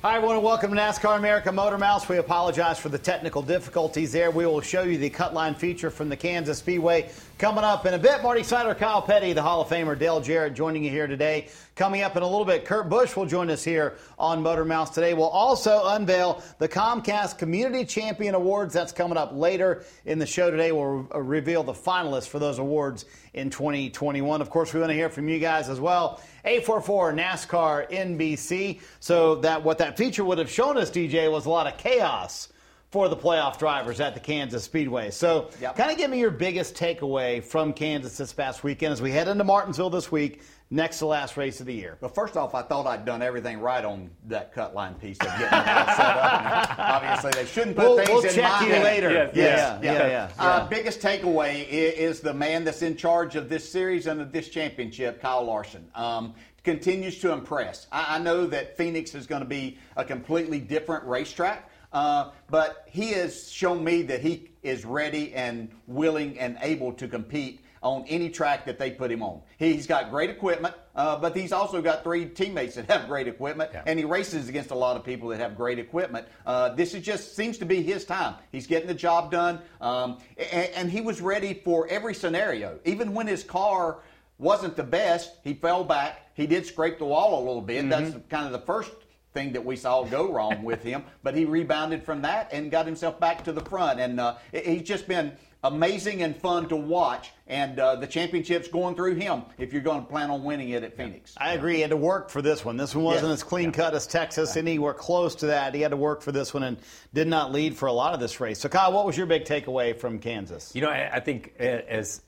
Hi, everyone, and welcome to NASCAR America MotorMouths. We apologize for the technical difficulties there. We will show you the cut line feature from the Kansas Speedway coming up in a bit. Marty Snider, Kyle Petty, the Hall of Famer Dale Jarrett joining you here today. Coming up in a little bit, Kurt Busch will join us here on MotorMouths today. We'll also unveil the Comcast Community Champion Awards. That's coming up later in the show today. We'll re- uh, reveal the finalists for those awards in 2021. Of course, we want to hear from you guys as well. 844 NASCAR NBC. So that what that feature would have shown us, DJ, was a lot of chaos for the playoff drivers at the Kansas Speedway. So, Yep. kind of give me your biggest takeaway from Kansas this past weekend as we head into Martinsville this week, next to last race of the year. Well, first off, I thought I'd done everything right on that cut line piece of getting it all set up. Obviously, they shouldn't put We'll, things we'll in check my you hand. later. Yes, yeah, yes, yeah, yeah. yeah, yeah. Uh, biggest takeaway is the man that's in charge of this series and of this championship, Kyle Larson. Um, continues to impress. I, I know that Phoenix is going to be a completely different racetrack, uh, but he has shown me that he is ready and willing and able to compete on any track that they put him on. He's got great equipment, uh, but he's also got three teammates that have great equipment, Yeah. and he races against a lot of people that have great equipment. Uh, this is just seems to be his time. He's getting the job done, um, and, and he was ready for every scenario. Even when his car wasn't the best, he fell back. He did scrape the wall a little bit. That's kind of the first thing that we saw go wrong with him, but he rebounded from that and got himself back to the front. And uh, he's just been amazing and fun to watch. And uh, the championship's going through him if you're going to plan on winning it at Phoenix. I agree. He had to work for this one. This one wasn't Yeah. as clean cut as Texas, anywhere close to that. He had to work for this one and did not lead for a lot of this race. So, Kyle, what was your big takeaway from Kansas? You know, I, I think as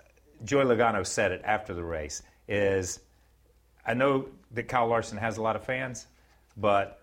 Joey Logano said it after the race is, I know that Kyle Larson has a lot of fans, but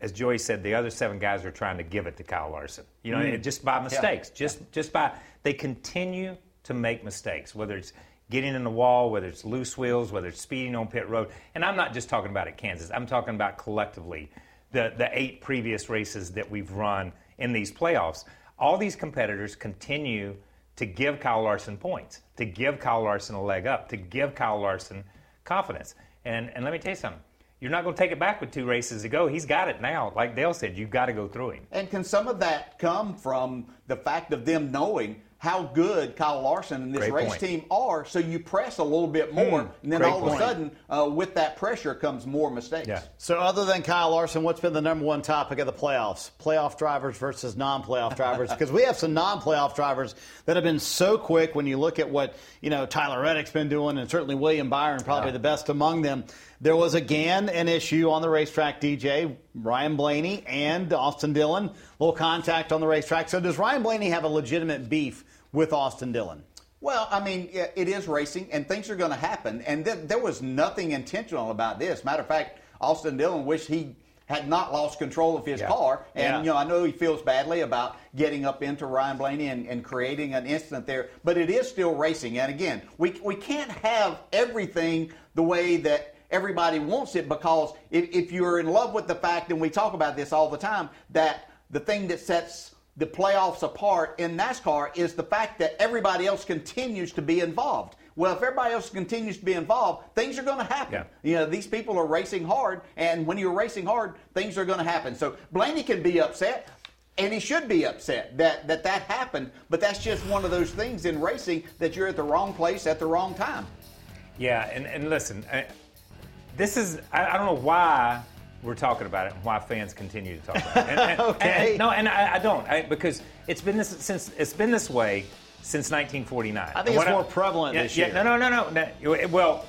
as Joey said, the other seven guys are trying to give it to Kyle Larson. You know, mm. it- just by mistakes, just just by they continue to make mistakes, whether it's getting in the wall, whether it's loose wheels, whether it's speeding on pit road. And I'm not just talking about at Kansas. I'm talking about collectively the the eight previous races that we've run in these playoffs. All these competitors continue to give Kyle Larson points, to give Kyle Larson a leg up, to give Kyle Larson confidence. And and let me tell you something. You're not going to take it back with two races to go. He's got it now. Like Dale said, you've got to go through him. And can some of that come from the fact of them knowing how good Kyle Larson and this Great race point. team are? So you press a little bit more, and then great all of a sudden, uh, with that pressure comes more mistakes. Yeah. So, other than Kyle Larson, what's been the number one topic of the playoffs? Playoff drivers versus non playoff drivers? Because we have some non playoff drivers that have been so quick when you look at what, you know, Tyler Reddick's been doing, and certainly William Byron, probably the best among them. There was again an issue on the racetrack, DJ. Ryan Blaney and Austin Dillon, little contact on the racetrack. So, does Ryan Blaney have a legitimate beef with Austin Dillon? Well, I mean, it is racing, and things are going to happen. And th- there was nothing intentional about this. Matter of fact, Austin Dillon wished he had not lost control of his Yeah. car. And, Yeah. you know, I know he feels badly about getting up into Ryan Blaney and, and creating an incident there, but it is still racing. And again, we, we can't have everything the way that everybody wants it because if, if you're in love with the fact, and we talk about this all the time, that the thing that sets the playoffs apart in NASCAR is the fact that everybody else continues to be involved. Well, if everybody else continues to be involved, things are going to happen. Yeah. You know, these people are racing hard, and when you're racing hard, things are going to happen. So Blaney can be upset, and he should be upset that, that that happened, but that's just one of those things in racing that you're at the wrong place at the wrong time. Yeah, and, and listen, I, this is, I, I don't know why we're talking about it and why fans continue to talk about it. And, and- Okay. and- no, and I, I don't, I, because it's been this since it's been this way since 1949. I think it's more prevalent yeah, this yeah, year. No, no, no, no, no. Well,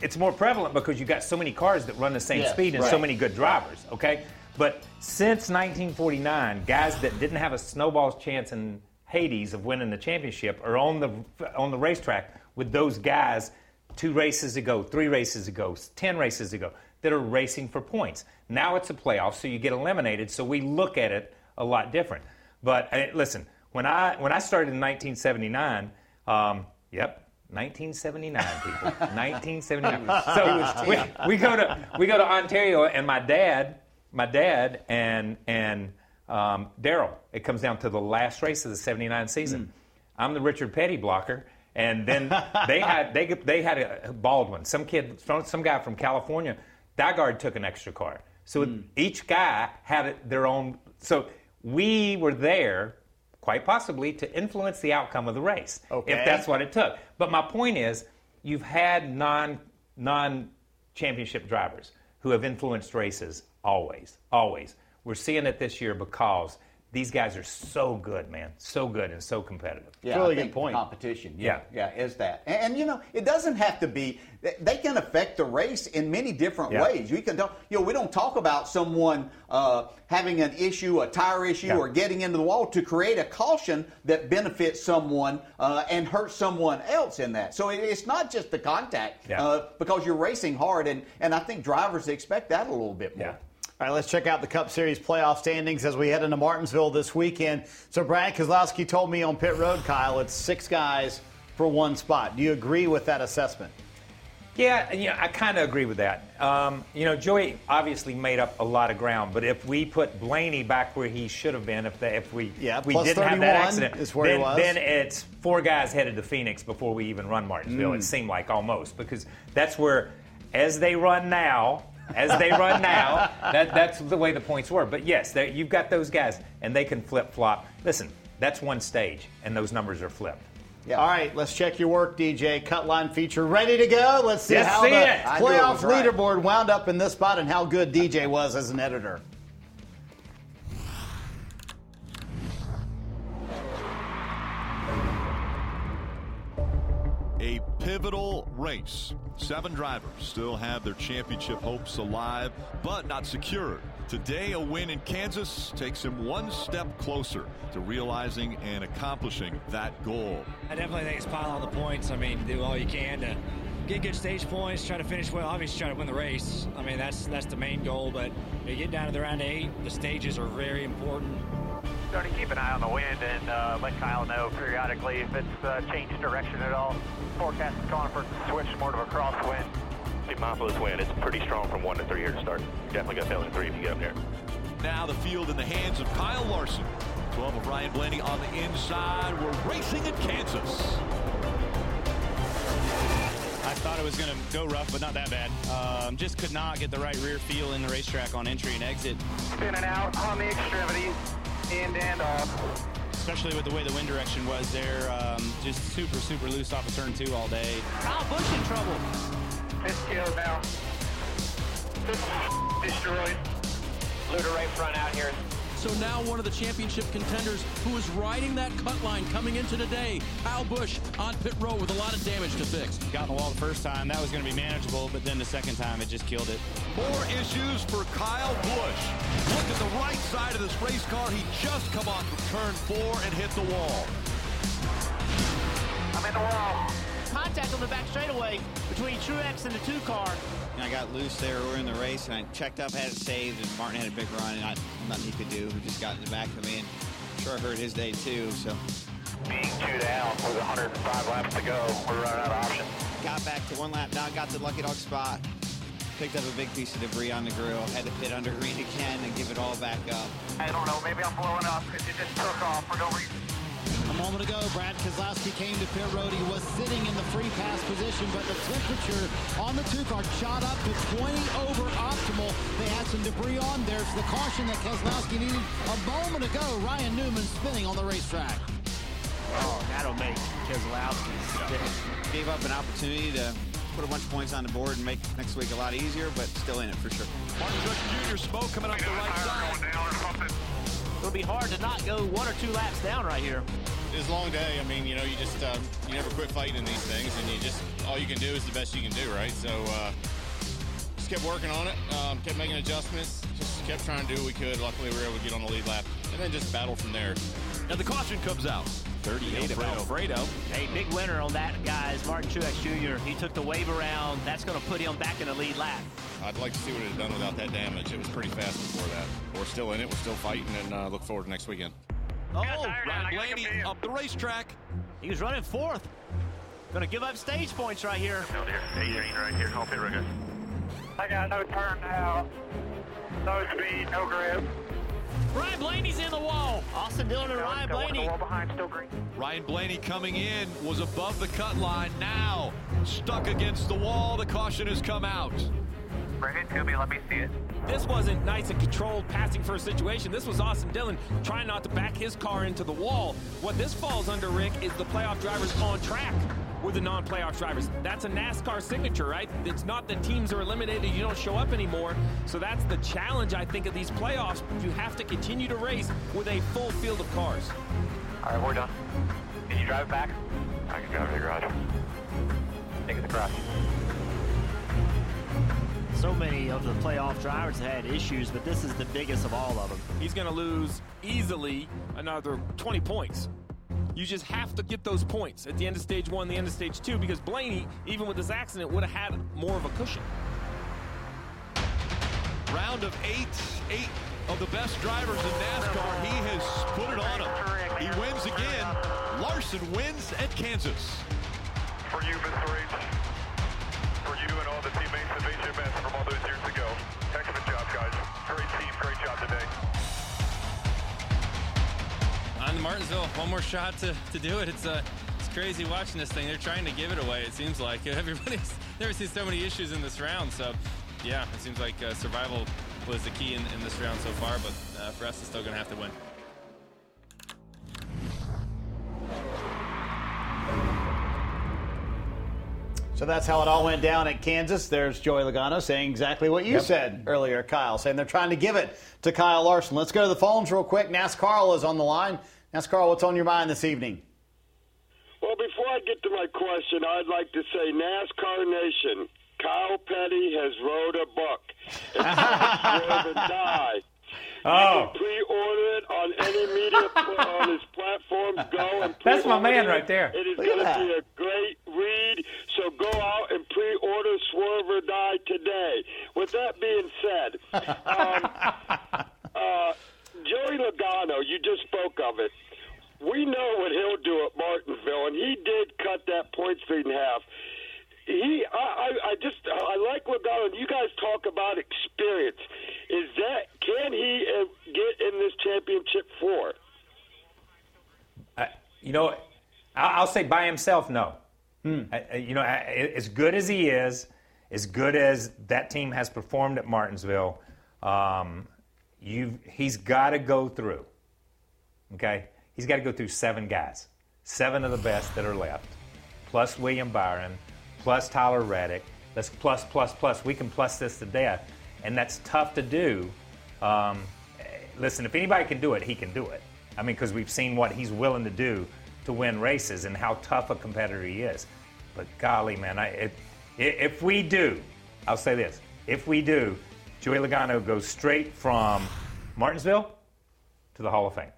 it's more prevalent because you got so many cars that run the same Yes, speed and so many good drivers. Okay, but since 1949, guys that didn't have a snowball's chance in Hades of winning the championship are on the on the racetrack with those guys two races ago, three races ago, ten races ago that are racing for points. Now it's a playoff, so you get eliminated. So we look at it a lot different. But uh, listen, when I when I started in 1979, um, yep. 1979, people. 1979. So we, we go to we go to Ontario, and my dad, my dad, and and um, Darrell. It comes down to the last race of the '79 season. I'm the Richard Petty blocker, and then they had they they had a Baldwin, some kid, some guy from California. DiGard took an extra car, so hmm. each guy had their own. So we were there quite possibly to influence the outcome of the race Okay. if that's what it took. But my point is, you've had non non championship drivers who have influenced races always, always. We're seeing it this year because these guys are so good, man, so good and so competitive. Yeah, Really I good point. Competition, yeah, yeah, is that, and, and, you know, it doesn't have to be. They can affect the race in many different Yeah. ways. You can, talk, you know, we don't talk about someone uh, having an issue, a tire issue, Yeah. or getting into the wall to create a caution that benefits someone uh, and hurts someone else in that. So it, it's not just the contact Yeah. uh, because you're racing hard, and and I think drivers expect that a little bit more. All right, let's check out the Cup Series playoff standings as we head into Martinsville this weekend. So, Brad Keselowski told me on pit road, Kyle, it's six guys for one spot. Do you agree with that assessment? Yeah, yeah, I kind of agree with that. Um, you know, Joey obviously made up a lot of ground, but if we put Blaney back where he should have been, if, the, if we Yeah, we didn't have that accident, is where he then, then it's four guys headed to Phoenix before we even run Martinsville. Mm. It seemed like almost because that's where, as they run now, as they run now, that, that's the way the points were. But yes, you've got those guys, and they can flip flop. Listen, that's one stage, and those numbers are flipped. Yeah. All right, let's check your work, DJ. Cutline feature ready to go. Let's see Let's how see the it. I knew it playoff was right. leaderboard wound up in this spot and how good DJ was as an editor. Pivotal race. Seven drivers still have their championship hopes alive, but not secured. Today, a win in Kansas takes him one step closer to realizing and accomplishing that goal. I definitely think it's pile on the points. I mean, do all you can to get good stage points, try to finish well. Obviously, try to win the race. I mean, that's that's the main goal. But you get down to the round eight, the stages are very important. Starting to keep an eye on the wind and uh, let Kyle know periodically if it's uh, changed direction at all. Forecast is calling for switch more to a crosswind. Be mindful of this wind. It's pretty strong from one to three here to start. Definitely got to fail in three if you get up there. Now the field in the hands of Kyle Larson. 12 of Ryan Blaney on the inside. We're racing in Kansas. I thought it was going to go rough, but not that bad. Um, just could not get the right rear feel in the racetrack on entry and exit, Spinning out on the extremities, in and off. especially with the way the wind direction was there. Um, just super, super loose off of turn two all day. Kyle Busch in trouble. Fifth kill now. Fifth destroyed. Luder right front out here. So now one of the championship contenders who is riding that cut line coming into today, Kyle Busch on pit road with a lot of damage to fix. Got in the wall the first time, that was going to be manageable, but then the second time it just killed it. More issues for Kyle Busch. Look at the right side of this race car. He just come off from turn four and hit the wall. I'm in the wall. Contact on the back straightaway between Truex and the two car. And I got loose there earlier in the race, and I checked up, had it saved, and Martin had a big run, and I, nothing he could do. He just got in the back of me, and I'm sure hurt his day too. So Being two down with 105 laps to go, we're running out of options. got back to one lap down, got the lucky dog spot, picked up a big piece of debris on the grill, had to pit under green again and give it all back up. I don't know, maybe I'm blowing up because it just took off for no reason. A moment ago, Brad Keselowski came to pit road. He was sitting in the free pass position, but the temperature on the two car shot up to 20 over optimal. They had some debris on. There's the caution that Keselowski needed a moment ago. Ryan Newman spinning on the racetrack. Oh, that'll make Keselowski sick. Gave up an opportunity to put a bunch of points on the board and make next week a lot easier, but still in it for sure. Martin Truex Jr. smoke coming up the right side. It'll be hard to not go one or two laps down right here. It's a long day. I mean, you know, you just um, you never quit fighting in these things, and you just all you can do is the best you can do, right? So uh, just kept working on it, um, kept making adjustments, just kept trying to do what we could. Luckily, we were able to get on the lead lap, and then just battle from there. Now the caution comes out. 38 of Alfredo. Hey, big winner on that, guys. Martin Truex Jr. He took the wave around. That's going to put him back in the lead lap. I'd like to see what it had done without that damage. It was pretty fast before that. We're still in it. We're still fighting, and uh, look forward to next weekend. Oh, Ryan Blaney up the racetrack. he was running fourth. Going to give up stage points right here. No, dear. 18 right here. Home pit record. I got no turn now. No speed, no grip. Ryan Blaney's in the wall. Austin Dillon and Ryan Blaney. the wall behind, still green. Ryan Blaney coming in was above the cut line. Now stuck against the wall. The caution has come out. Bring it to me, let me see it. This wasn't nice and controlled passing for a situation. This was Austin Dillon trying not to back his car into the wall. What this falls under, Rick, is the playoff drivers on track with the non-playoff drivers. That's a NASCAR signature, right? It's not that teams are eliminated, you don't show up anymore. So that's the challenge, I think, of these playoffs. You have to continue to race with a full field of cars. All right, we're done. Can you drive back? I can drive to the garage. Take it to the garage. So many of the playoff drivers had issues, but this is the biggest of all of them. He's going to lose easily another 20 points. You just have to get those points at the end of stage one, the end of stage two, because Blaney, even with this accident, would have had more of a cushion. Round of eight, eight of the best drivers in NASCAR. He has put it on him. He wins again. Larson wins at Kansas. For you, Mr. H. For you and all the teammates Martinsville, one more shot to, to do it. It's uh, it's crazy watching this thing. They're trying to give it away. It seems like everybody's never seen so many issues in this round. So, yeah, it seems like uh, survival was the key in, in this round so far. But uh, for us, it's still going to have to win. So that's how it all went down at Kansas. There's Joey Logano saying exactly what you Yep. said earlier, Kyle, saying they're trying to give it to Kyle Larson. Let's go to the phones real quick. NASCAR is on the line. NASCAR, what's on your mind this evening? Well, before I get to my question, I'd like to say NASCAR Nation, Kyle Petty has wrote a book. It's called Die. Oh. You can pre-order it on any media on his platforms. Go and That's my man it. right there. It is going to be a great read. So go out and pre-order Swerve or Die today. With that being said, um, uh, Joey Logano, you just spoke of it. We know what he'll do at Martinsville, and he did cut that point streak in half. He, I, I, I just, I like Logano. You guys talk about experience. Is that can he uh, get in this championship four? I, you know, I'll, I'll say by himself, no. I- I- you know, I- as good as he is, as good as that team has performed at Martinsville, um, you he's got to go through. Okay, he's got to go through seven guys, seven of the best that are left, plus William Byron, plus Tyler Reddick. Let's plus plus plus. We can plus this to death, and that's tough to do. Um, listen, if anybody can do it, he can do it. I mean, because we've seen what he's willing to do to win races and how tough a competitor he is. But golly, man, I, if, if we do, I'll say this: if we do, Joey Logano goes straight from Martinsville to the Hall of Fame.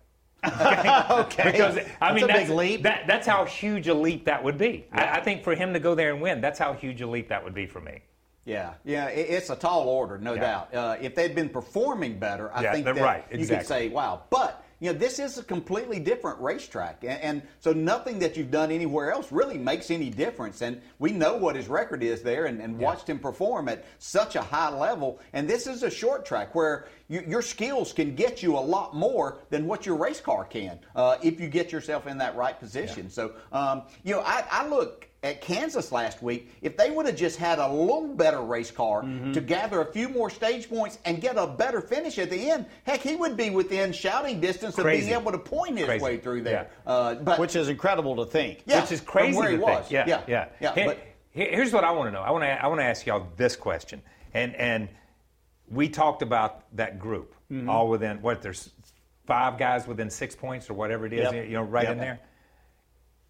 okay. Because I That's mean, a that's, big leap. That, that's how huge a leap that would be. I, I think for him to go there and win, that's how huge a leap that would be for me. Yeah, yeah, it- it's a tall order, no Yeah. doubt. Uh, if they'd been performing better, I Yeah, think that right, you could say, "Wow!" But you know, this is a completely different racetrack, and, and so nothing that you've done anywhere else really makes any difference. And we know what his record is there, and, and watched him perform at such a high level. And this is a short track where you, your skills can get you a lot more than what your race car can uh, if you get yourself in that right position. So, um, you know, I, I look at Kansas last week, if they would have just had a little better race car Mm-hmm. to gather a few more stage points and get a better finish at the end, heck, he would be within shouting distance of being able to point his Crazy. way through there. Uh, but Which is incredible to think. yeah, Which is from crazy where he was. Yeah, yeah, yeah. yeah. But Here's what I want to know. I want to I want to ask y'all this question, and and we talked about that group Mhm. all within what there's five guys within six points or whatever it is, Yep. you know, right Yep. in there.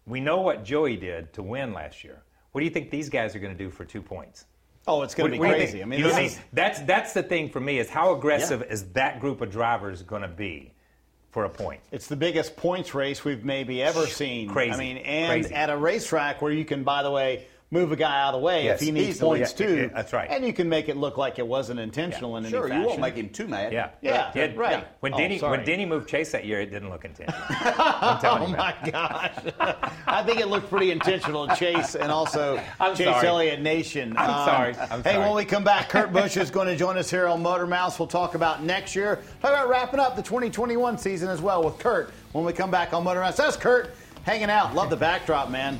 We know what Joey did to win last year. What do you think these guys are going to do for two points? Oh, it's going to be what do you crazy. I mean, You know is- that's that's the thing for me is how aggressive is that group of drivers going to be for a point? It's the biggest points race we've maybe ever seen. Crazy. I mean, and Crazy. at a racetrack where you can, by the way, move a guy out of the way Yes, if he needs easily. points Yeah, too. yeah, that's right. And you can make it look like it wasn't intentional in Sure, any you fashion. won't make him too mad. Yeah, Yeah, Yeah, right. When Oh, Denny sorry. when Denny moved Chase that year, it didn't look intentional. oh my gosh! I think it looked pretty intentional, Chase, and also I'm Chase sorry. Elliott Nation. I'm um, sorry. I'm hey, sorry. when we come back, Kurt Busch is going to join us here on MotorMouths. We'll talk about next year. Talk about wrapping up the 2021 season as well with Kurt when we come back on MotorMouths. That's Kurt hanging out. Love the backdrop, man.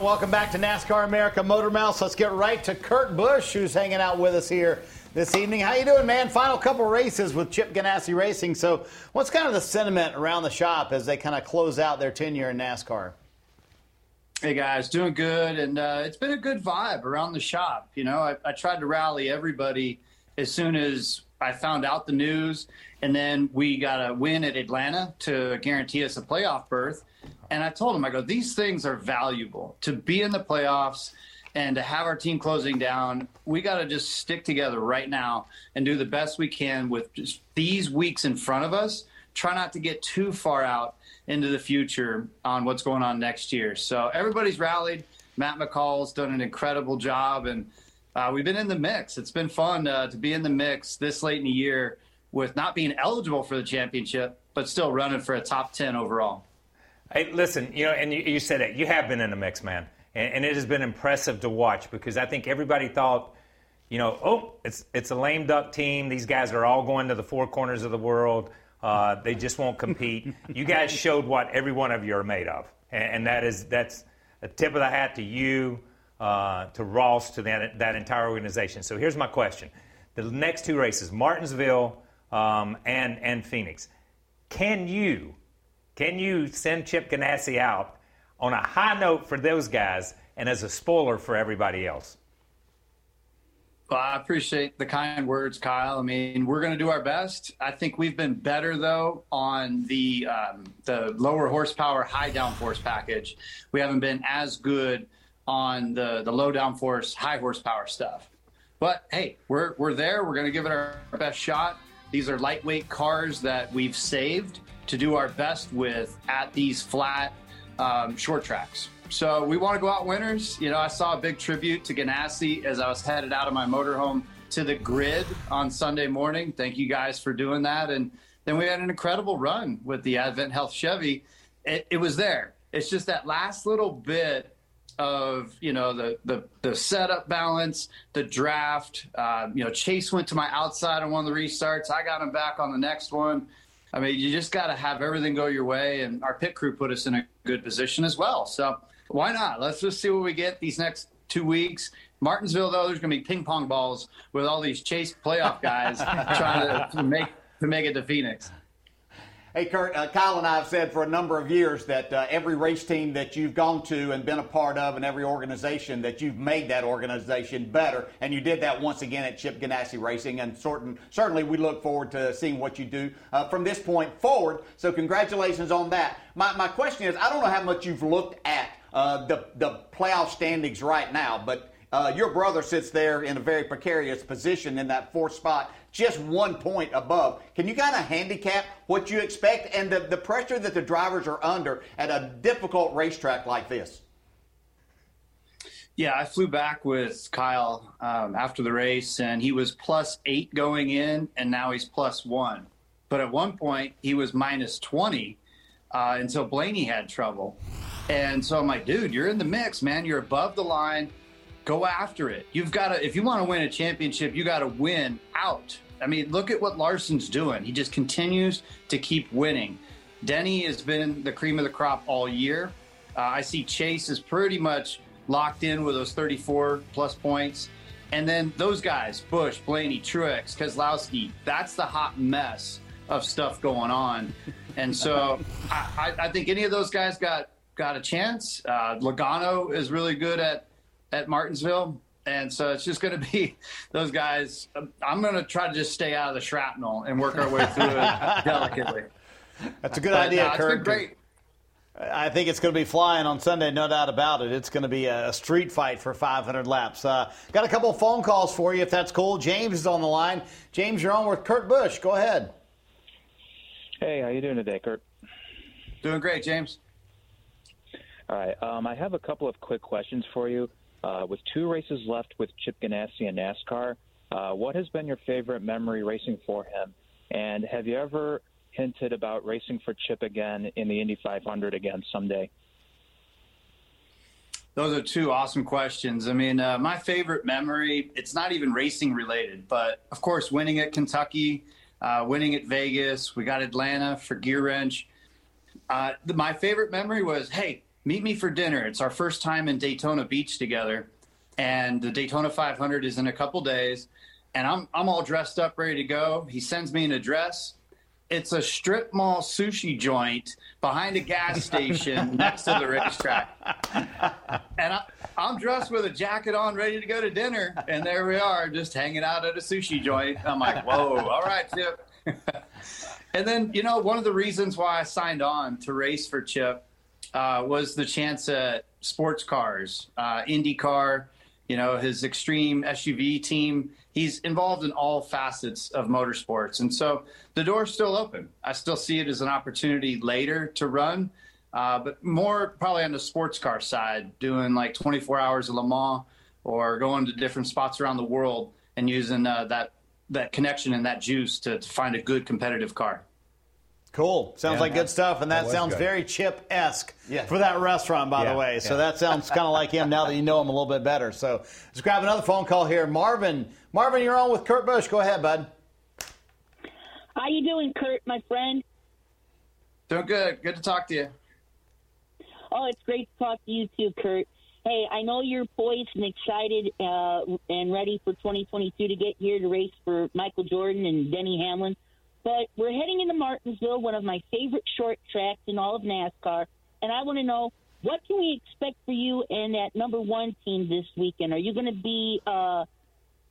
Welcome back to NASCAR America MotorMouths. Let's get right to Kurt Busch, who's hanging out with us here this evening. How you doing, man? Final couple races with Chip Ganassi Racing. So, what's kind of the sentiment around the shop as they kind of close out their tenure in NASCAR? Hey guys, doing good, and uh, it's been a good vibe around the shop. You know, I, I tried to rally everybody as soon as I found out the news, and then we got a win at Atlanta to guarantee us a playoff berth. And I told them, I go, these things are valuable to be in the playoffs and to have our team closing down. We got to just stick together right now and do the best we can with just these weeks in front of us. Try not to get too far out into the future on what's going on next year. So everybody's rallied. Matt McCall's done an incredible job, and uh, we've been in the mix. It's been fun uh, to be in the mix this late in the year with not being eligible for the championship, but still running for a top 10 overall. Hey, listen, you know, and you, you said it. You have been in the mix, man, and, and it has been impressive to watch because I think everybody thought, you know, oh, it's it's a lame duck team. These guys are all going to the four corners of the world. Uh, they just won't compete. you guys showed what every one of you are made of, and, and that is that's a tip of the hat to you, uh, to Ross, to that that entire organization. So here's my question: the next two races, Martinsville um, and and Phoenix, can you can you send Chip Ganassi out on a high note for those guys and as a spoiler for everybody else? Well, I appreciate the kind words, Kyle. I mean, we're going to do our best. I think we've been better though on the um, the lower horsepower, high downforce package. We haven't been as good on the the low downforce, high horsepower stuff. But hey, we're we're there. We're going to give it our best shot. These are lightweight cars that we've saved to do our best with at these flat um, short tracks. So we want to go out winners. You know, I saw a big tribute to Ganassi as I was headed out of my motorhome to the grid on Sunday morning. Thank you guys for doing that. And then we had an incredible run with the AdventHealth Chevy. It, it was there. It's just that last little bit of you know the the, the setup balance, the draft. Uh, you know, Chase went to my outside on one of the restarts. I got him back on the next one. I mean, you just got to have everything go your way, and our pit crew put us in a good position as well. So why not? Let's just see what we get these next two weeks. Martinsville, though, there's going to be ping pong balls with all these Chase playoff guys trying to, to make to make it to Phoenix. Hey, Kurt, uh, Kyle and I have said for a number of years that uh, every race team that you've gone to and been a part of, and every organization that you've made that organization better, and you did that once again at Chip Ganassi Racing, and certain, certainly we look forward to seeing what you do uh, from this point forward. So, congratulations on that. My, my question is, I don't know how much you've looked at uh, the the playoff standings right now, but uh, your brother sits there in a very precarious position in that fourth spot, just one point above. Can you kind of handicap what you expect and the, the pressure that the drivers are under at a difficult racetrack like this? Yeah, I flew back with Kyle um, after the race, and he was plus eight going in, and now he's plus one. But at one point, he was minus 20 uh, until Blaney had trouble. And so I'm like, dude, you're in the mix, man. You're above the line. Go after it. You've got to, if you want to win a championship, you got to win out. I mean, look at what Larson's doing. He just continues to keep winning. Denny has been the cream of the crop all year. Uh, I see Chase is pretty much locked in with those 34 plus points. And then those guys, Busch, Blaney, Truex, Keselowski, that's the hot mess of stuff going on. And so I, I, think any of those guys got got a chance. Uh, Logano is really good at at Martinsville. And so it's just going to be those guys. I'm going to try to just stay out of the shrapnel and work our way through it delicately. That's a good but, idea, uh, Kurt. It's been great. I think it's going to be flying on Sunday, no doubt about it. It's going to be a street fight for 500 laps. Uh, got a couple of phone calls for you, if that's cool. James is on the line. James, you're on with Kurt Busch. Go ahead. Hey, how you doing today, Kurt? Doing great, James. All right. Um, I have a couple of quick questions for you. Uh, with two races left with Chip Ganassi and NASCAR, uh, what has been your favorite memory racing for him? And have you ever hinted about racing for Chip again in the Indy 500 again someday? Those are two awesome questions. I mean, uh, my favorite memory, it's not even racing related, but of course, winning at Kentucky, uh, winning at Vegas, we got Atlanta for GearWrench. Uh, the, my favorite memory was hey, meet me for dinner. It's our first time in Daytona Beach together, and the Daytona 500 is in a couple days. And I'm, I'm all dressed up, ready to go. He sends me an address it's a strip mall sushi joint behind a gas station next to the racetrack. And I, am dressed with a jacket on, ready to go to dinner. And there we are, just hanging out at a sushi joint. I'm like, whoa, all right, Chip. and then, you know, one of the reasons why I signed on to race for Chip uh, was the chance at sports cars, uh, IndyCar, you know, his extreme SUV team he's involved in all facets of motorsports. And so the door's still open. I still see it as an opportunity later to run, uh, but more probably on the sports car side, doing like 24 hours of Le Mans or going to different spots around the world and using uh, that that connection and that juice to, to find a good competitive car. Cool. Sounds yeah, like good stuff, and that, that sounds good. very Chip esque yeah. for that restaurant, by yeah, the way. So that sounds kind of like him now that you know him a little bit better. So let's grab another phone call here. Marvin, Marvin, you're on with Kurt Busch. Go ahead, bud. How you doing, Kurt, my friend? Doing good. Good to talk to you. Oh, it's great to talk to you too, Kurt. Hey, I know you're poised and excited uh, and ready for 2022 to get here to race for Michael Jordan and Denny Hamlin. But we're heading into Martinsville, one of my favorite short tracks in all of NASCAR, and I want to know what can we expect for you and that number one team this weekend? Are you going to be uh,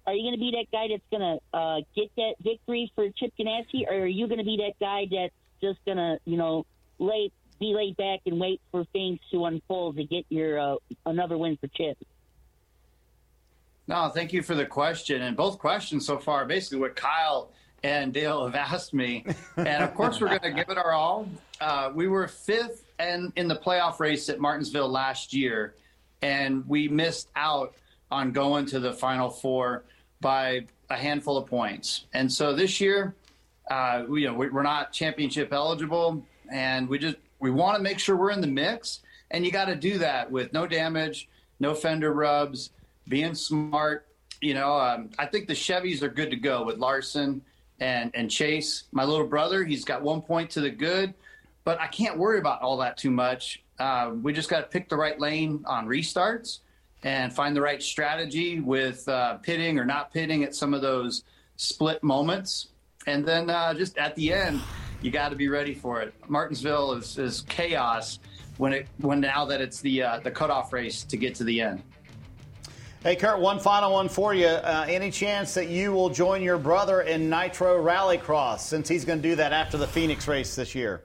are you going to be that guy that's going to uh, get that victory for Chip Ganassi, or are you going to be that guy that's just going to you know lay be laid back and wait for things to unfold to get your uh, another win for Chip? No, thank you for the question. And both questions so far, basically what Kyle and Dale have asked me. And of course, we're going to give it our all. Uh, we were fifth and in the playoff race at Martinsville last year, and we missed out on going to the Final Four by a handful of points. And so this year, uh, we, you know, we're not championship eligible, and we just we want to make sure we're in the mix. And you got to do that with no damage, no fender rubs, being smart. You know, um, I think the Chevys are good to go with Larson and and Chase. My little brother, he's got one point to the good, but I can't worry about all that too much. Uh, we just got to pick the right lane on restarts and find the right strategy with uh, pitting or not pitting at some of those split moments, and then uh, just at the end, you got to be ready for it. Martinsville is, is chaos when it when now that it's the uh, the cutoff race to get to the end. Hey, Kurt, one final one for you. Uh, any chance that you will join your brother in Nitro Rallycross since he's going to do that after the Phoenix race this year?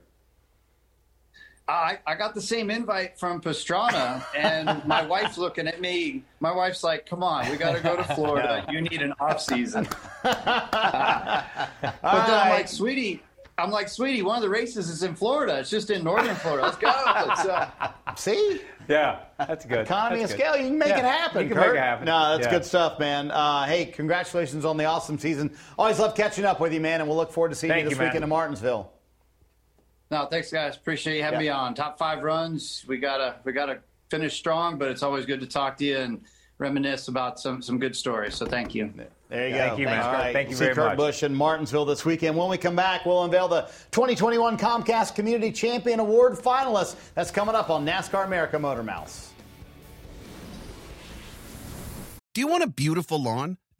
I, I got the same invite from Pastrana, and my wife's looking at me. My wife's like, "Come on, we got to go to Florida. You need an off season." Uh, but then I'm like, "Sweetie, I'm like, sweetie, one of the races is in Florida. It's just in northern Florida. Let's go. Uh, See? Yeah, that's good. Economy that's of scale. You can make yeah, it happen. You can Kurt. make it happen. No, that's yeah. good stuff, man. Uh, hey, congratulations on the awesome season. Always love catching up with you, man, and we'll look forward to seeing Thank you this you, weekend in Martinsville. No, thanks, guys. Appreciate you having Yeah. me on. Top five runs. We gotta we gotta finish strong, but it's always good to talk to you and reminisce about some some good stories. So thank you. There you go. Thank you, man. All right. Thank you See very Kurt much. Busch in Martinsville this weekend. When we come back, we'll unveil the 2021 Comcast Community Champion Award finalists. That's coming up on NASCAR America MotorMouths. Do you want a beautiful lawn?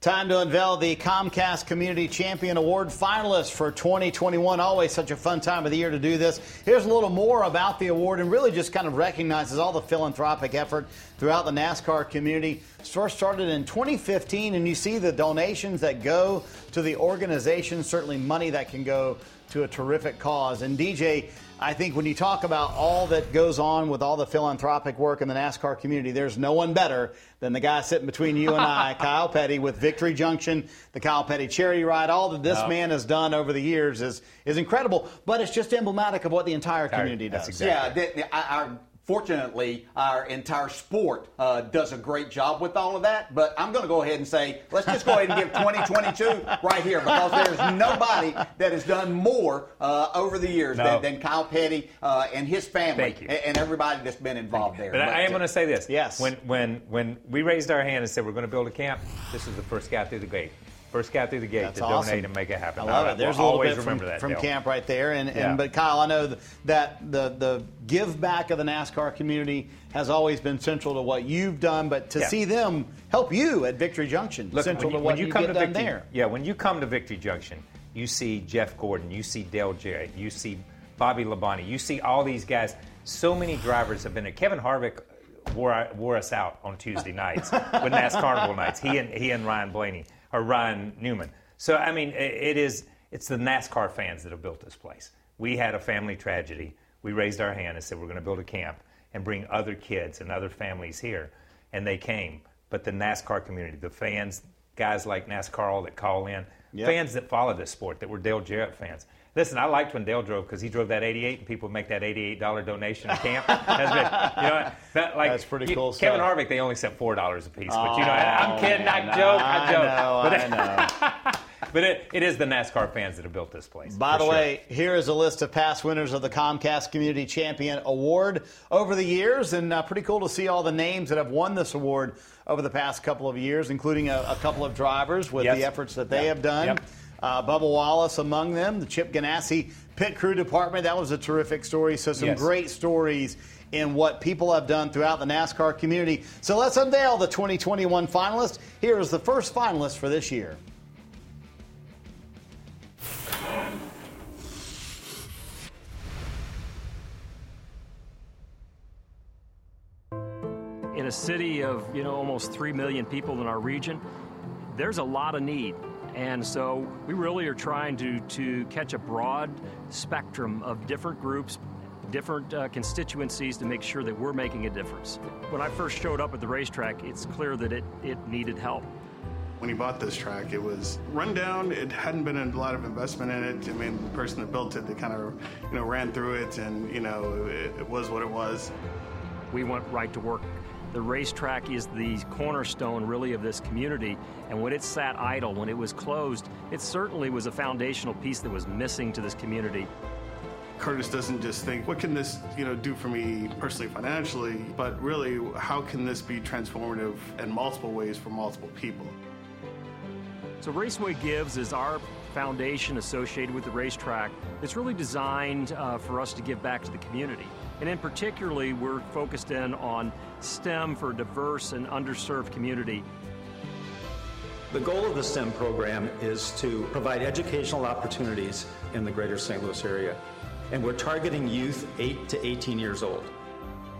Time to unveil the Comcast Community Champion Award finalists for 2021. Always such a fun time of the year to do this. Here's a little more about the award and really just kind of recognizes all the philanthropic effort throughout the NASCAR community. First started in 2015, and you see the donations that go to the organization, certainly money that can go to a terrific cause. And DJ, I think when you talk about all that goes on with all the philanthropic work in the NASCAR community, there's no one better than the guy sitting between you and I, Kyle Petty, with Victory Junction, the Kyle Petty Charity Ride. All that this No. man has done over the years is is incredible, but it's just emblematic of what the entire community does. Yeah, that- our, fortunately, our entire sport uh, does a great job with all of that. But I'm going to go ahead and say, let's just go ahead and give 2022 right here because there's nobody that has done more uh, over the years No. than, than Kyle Petty uh, and his family and, and everybody that's been involved there. But I, I am uh, going to say this. Yes. When when when we raised our hand and said we're going to build a camp, this is the first guy through the gate. First guy through the gate That's to awesome. donate and make it happen. I love I it. There's a will little always bit remember from, that. from Dale. camp right there. And, Yeah. and but Kyle, I know th- that the the give back of the NASCAR community has always been central to what you've done. But to Yeah. see them help you at Victory Junction, Look, central when you, to what when you you, come get to done Victory, there. Yeah, when you come to Victory Junction, you see Jeff Gordon, you see Dale Jarrett, you see Bobby Labonte, you see all these guys. So many drivers have been there. Kevin Harvick wore, wore us out on Tuesday nights with NASCAR Carnival nights. He and he and Ryan Blaney or Ryan Newman. So I mean, it, is it's the NASCAR fans that have built this place. We had a family tragedy. We raised our hand and said we're going to build a camp and bring other kids and other families here, and they came. But the NASCAR community, the fans, guys like NASCAR all that call in, Yep. fans that follow this sport, that were Dale Jarrett fans. Listen, I liked when Dale drove because he drove that 88 and people make that $88 donation to camp. That's good. You know, that, like, That's pretty you- cool Kevin stuff. Harvick, they only sent $4 a piece. But, you know, I'm kidding. I joke. I I joke. know, but I know. but it, it is the NASCAR fans that have built this place. By the sure. way, here is a list of past winners of the Comcast Community Champion Award over the years, and uh, pretty cool to see all the names that have won this award over the past couple of years, including a, a couple of drivers with Yes. the efforts that they Yeah. have done. Yep. Uh, Bubba Wallace among them, the Chip Ganassi pit crew department. That was a terrific story. So some Yes. great stories in what people have done throughout the NASCAR community. So let's unveil the 2021 finalists. Here is the first finalist for this year. in a city of you know almost 3 million people in our region there's a lot of need and so we really are trying to, to catch a broad spectrum of different groups different uh, constituencies to make sure that we're making a difference when i first showed up at the racetrack it's clear that it, it needed help When he bought this track, it was run down. It hadn't been a lot of investment in it. I mean, the person that built it, they kind of, you know, ran through it, and you know, it, it was what it was. we went right to work. The racetrack is the cornerstone, really, of this community. And when it sat idle, when it was closed, it certainly was a foundational piece that was missing to this community. Curtis doesn't just think, what can this, you know, do for me personally, financially, but really, how can this be transformative in multiple ways for multiple people? So, Raceway Gives is our foundation associated with the racetrack. It's really designed uh, for us to give back to the community. And in particularly, we're focused in on STEM for diverse and underserved community. The goal of the STEM program is to provide educational opportunities in the greater St. Louis area. And we're targeting youth 8 to 18 years old.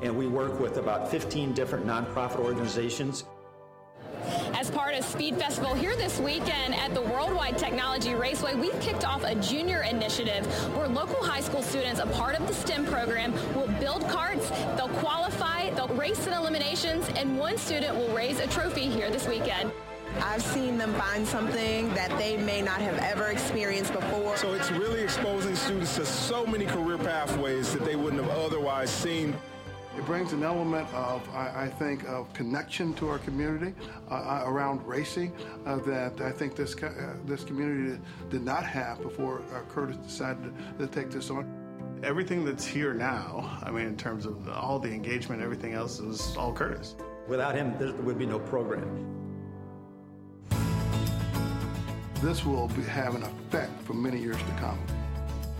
And we work with about 15 different nonprofit organizations As part of Speed Festival here this weekend at the World Wide Technology Raceway. We've kicked off a junior initiative where local high school students, a part of the STEM program, will build carts, they'll qualify, they'll race in eliminations, and one student will raise a trophy here this weekend. I've seen them find something that they may not have ever experienced before. So it's really exposing students to so many career pathways that they wouldn't have otherwise seen. It brings an element of, I, I think, of connection to our community uh, uh around racing uh, that I think this uh, this community did not have before uh, Curtis decided to, to take this on. Everything that's here now, I mean, in terms of all the engagement, everything else is all Curtis. Without him, there would be no program. This will be, have an effect for many years to come.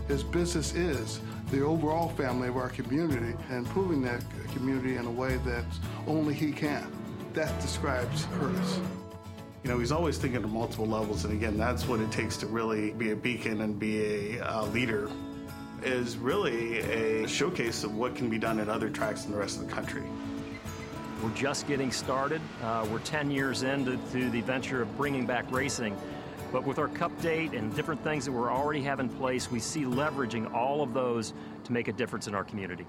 His business is the overall family of our community and improving that community in a way that only he can. That describes Curtis. You know, he's always thinking at multiple levels, and again, that's what it takes to really be a beacon and be a uh, leader. Is really a showcase of what can be done at other tracks in the rest of the country. We're just getting started. Uh, we're 10 years into the venture of bringing back racing. But with our cup date and different things that we already have in place, we see leveraging all of those to make a difference in our community.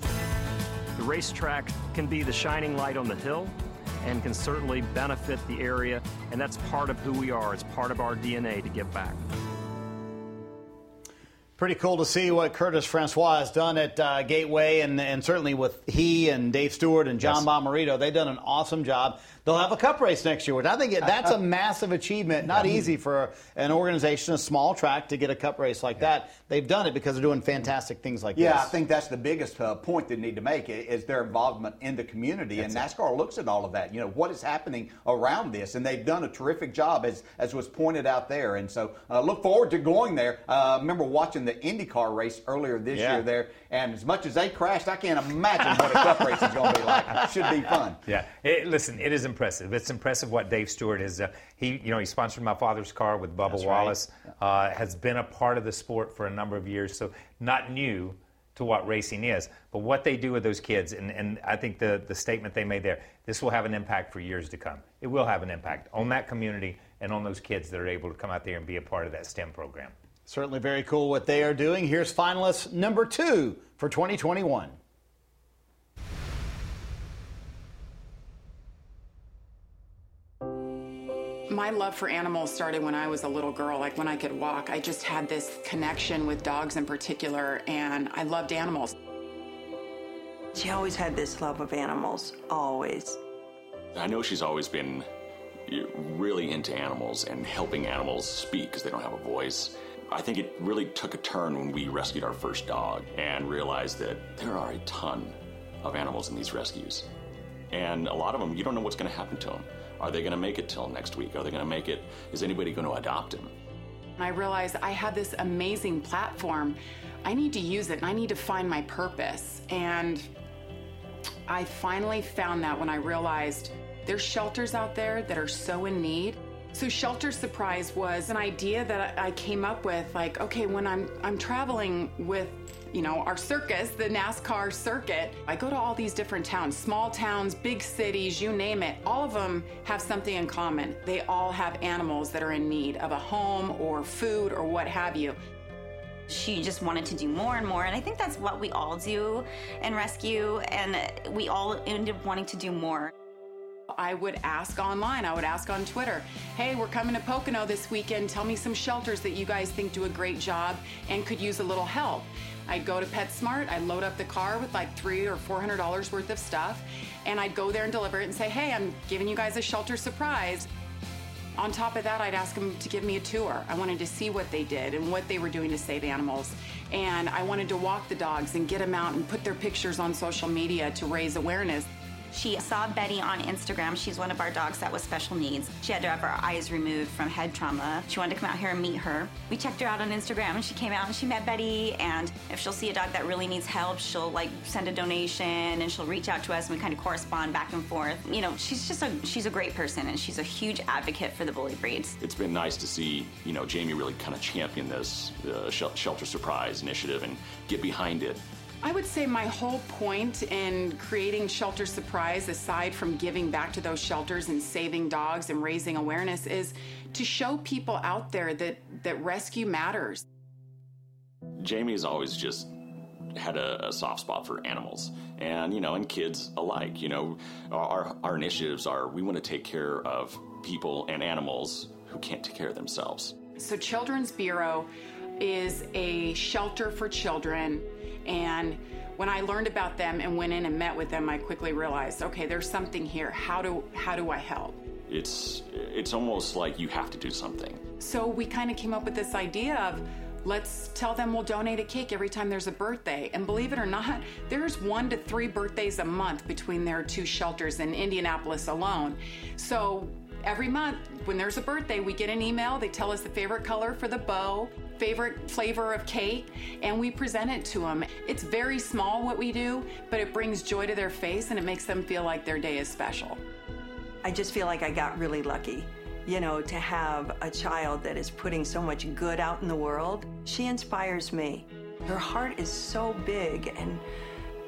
The racetrack can be the shining light on the hill and can certainly benefit the area, and that's part of who we are. It's part of our DNA to give back. Pretty cool to see what Curtis Francois has done at uh, Gateway, and, and certainly with he and Dave Steward and John yes. Bommarito. They've done an awesome job. They'll have a cup race next year, which I think that's a massive achievement. Not easy for an organization, a small track, to get a cup race like that. They've done it because they're doing fantastic things like yeah, this. Yeah, I think that's the biggest uh, point they need to make is their involvement in the community. That's and NASCAR it. looks at all of that. You know, what is happening around this? And they've done a terrific job, as, as was pointed out there. And so uh, look forward to going there. Uh, remember watching the IndyCar race earlier this yeah. year there. And as much as they crashed, I can't imagine what a cup race is going to be like. It should be fun. Yeah. It, listen, it is impressive. It's impressive what Dave Steward is. Uh, he, you know, he sponsored my father's car with Bubba That's Wallace. Right. Uh, has been a part of the sport for a number of years, so not new to what racing is. But what they do with those kids, and, and I think the, the statement they made there, this will have an impact for years to come. It will have an impact on that community and on those kids that are able to come out there and be a part of that STEM program. Certainly very cool what they are doing. Here's finalist number two for 2021. My love for animals started when I was a little girl, like when I could walk. I just had this connection with dogs in particular, and I loved animals. She always had this love of animals, always. I know she's always been really into animals and helping animals speak because they don't have a voice. I think it really took a turn when we rescued our first dog and realized that there are a ton of animals in these rescues. And a lot of them, you don't know what's going to happen to them. Are they going to make it till next week? Are they going to make it? Is anybody going to adopt him? I realized I have this amazing platform. I need to use it and I need to find my purpose. And I finally found that when I realized there's shelters out there that are so in need. So Shelter Surprise was an idea that I came up with like okay when I'm I'm traveling with you know, our circus, the NASCAR circuit. I go to all these different towns, small towns, big cities, you name it. All of them have something in common. They all have animals that are in need of a home or food or what have you. She just wanted to do more and more, and I think that's what we all do in rescue, and we all end up wanting to do more. I would ask online, I would ask on Twitter, hey, we're coming to Pocono this weekend. Tell me some shelters that you guys think do a great job and could use a little help. I'd go to PetSmart, I'd load up the car with like three or four hundred dollars worth of stuff, and I'd go there and deliver it and say, hey, I'm giving you guys a shelter surprise. On top of that, I'd ask them to give me a tour. I wanted to see what they did and what they were doing to save animals. And I wanted to walk the dogs and get them out and put their pictures on social media to raise awareness. She saw Betty on Instagram. She's one of our dogs that was special needs. She had to have her eyes removed from head trauma. She wanted to come out here and meet her. We checked her out on Instagram and she came out and she met Betty. And if she'll see a dog that really needs help, she'll like send a donation and she'll reach out to us and we kind of correspond back and forth. You know, she's just a she's a great person and she's a huge advocate for the bully breeds. It's been nice to see, you know, Jamie really kind of champion this uh, shelter surprise initiative and get behind it I would say my whole point in creating Shelter Surprise, aside from giving back to those shelters and saving dogs and raising awareness, is to show people out there that, that rescue matters. Jamie's always just had a, a, soft spot for animals and you know and kids alike you know our, our initiatives are we want to take care of people and animals who can't take care of themselves so children's bureau is a shelter for children and when I learned about them and went in and met with them, I quickly realized, okay, there's something here. How do how do I help? It's it's almost like you have to do something. So we kind of came up with this idea of let's tell them we'll donate a cake every time there's a birthday. And believe it or not, there's one to three birthdays a month between their two shelters in Indianapolis alone. So every month when there's a birthday, we get an email. They tell us the favorite color for the bow, favorite flavor of cake, and we present it to them. It's very small what we do, but it brings joy to their face and it makes them feel like their day is special. I just feel like I got really lucky. You know, to have a child that is putting so much good out in the world, she inspires me. Her heart is so big, and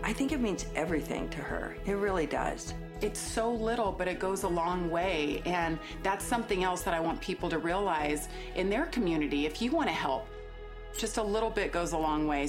I think it means everything to her. It really does. It's so little, but it goes a long way. And that's something else that I want people to realize in their community. If you want to help, just a little bit goes a long way.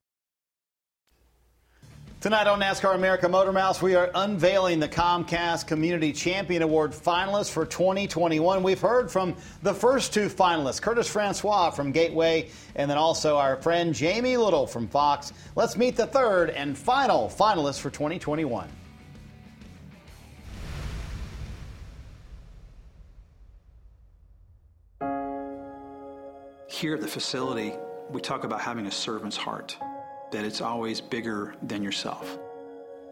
Tonight on NASCAR America MotorMouth, we are unveiling the Comcast Community Champion Award finalists for 2021. We've heard from the first two finalists, Curtis Francois from Gateway, and then also our friend Jamie Little from Fox. Let's meet the third and final finalist for 2021. Here at the facility, we talk about having a servant's heart that it's always bigger than yourself.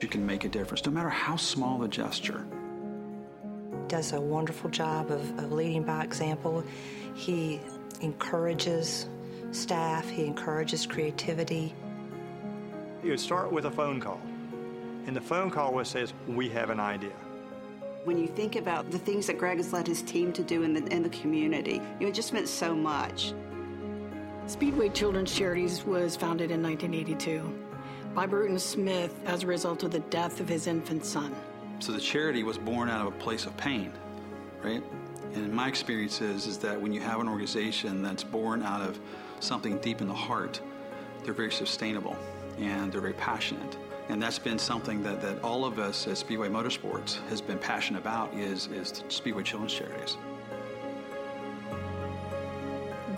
You can make a difference, no matter how small the gesture. Does a wonderful job of, of leading by example. He encourages staff, he encourages creativity. You would start with a phone call, and the phone call was says, We have an idea. When you think about the things that Greg has led his team to do in the, in the community, you know, it just meant so much. Speedway Children's Charities was founded in 1982 by Bruton Smith as a result of the death of his infant son. So the charity was born out of a place of pain, right? And my experience is, is that when you have an organization that's born out of something deep in the heart, they're very sustainable and they're very passionate. And that's been something that, that all of us at Speedway Motorsports has been passionate about is, is Speedway Children's Charities.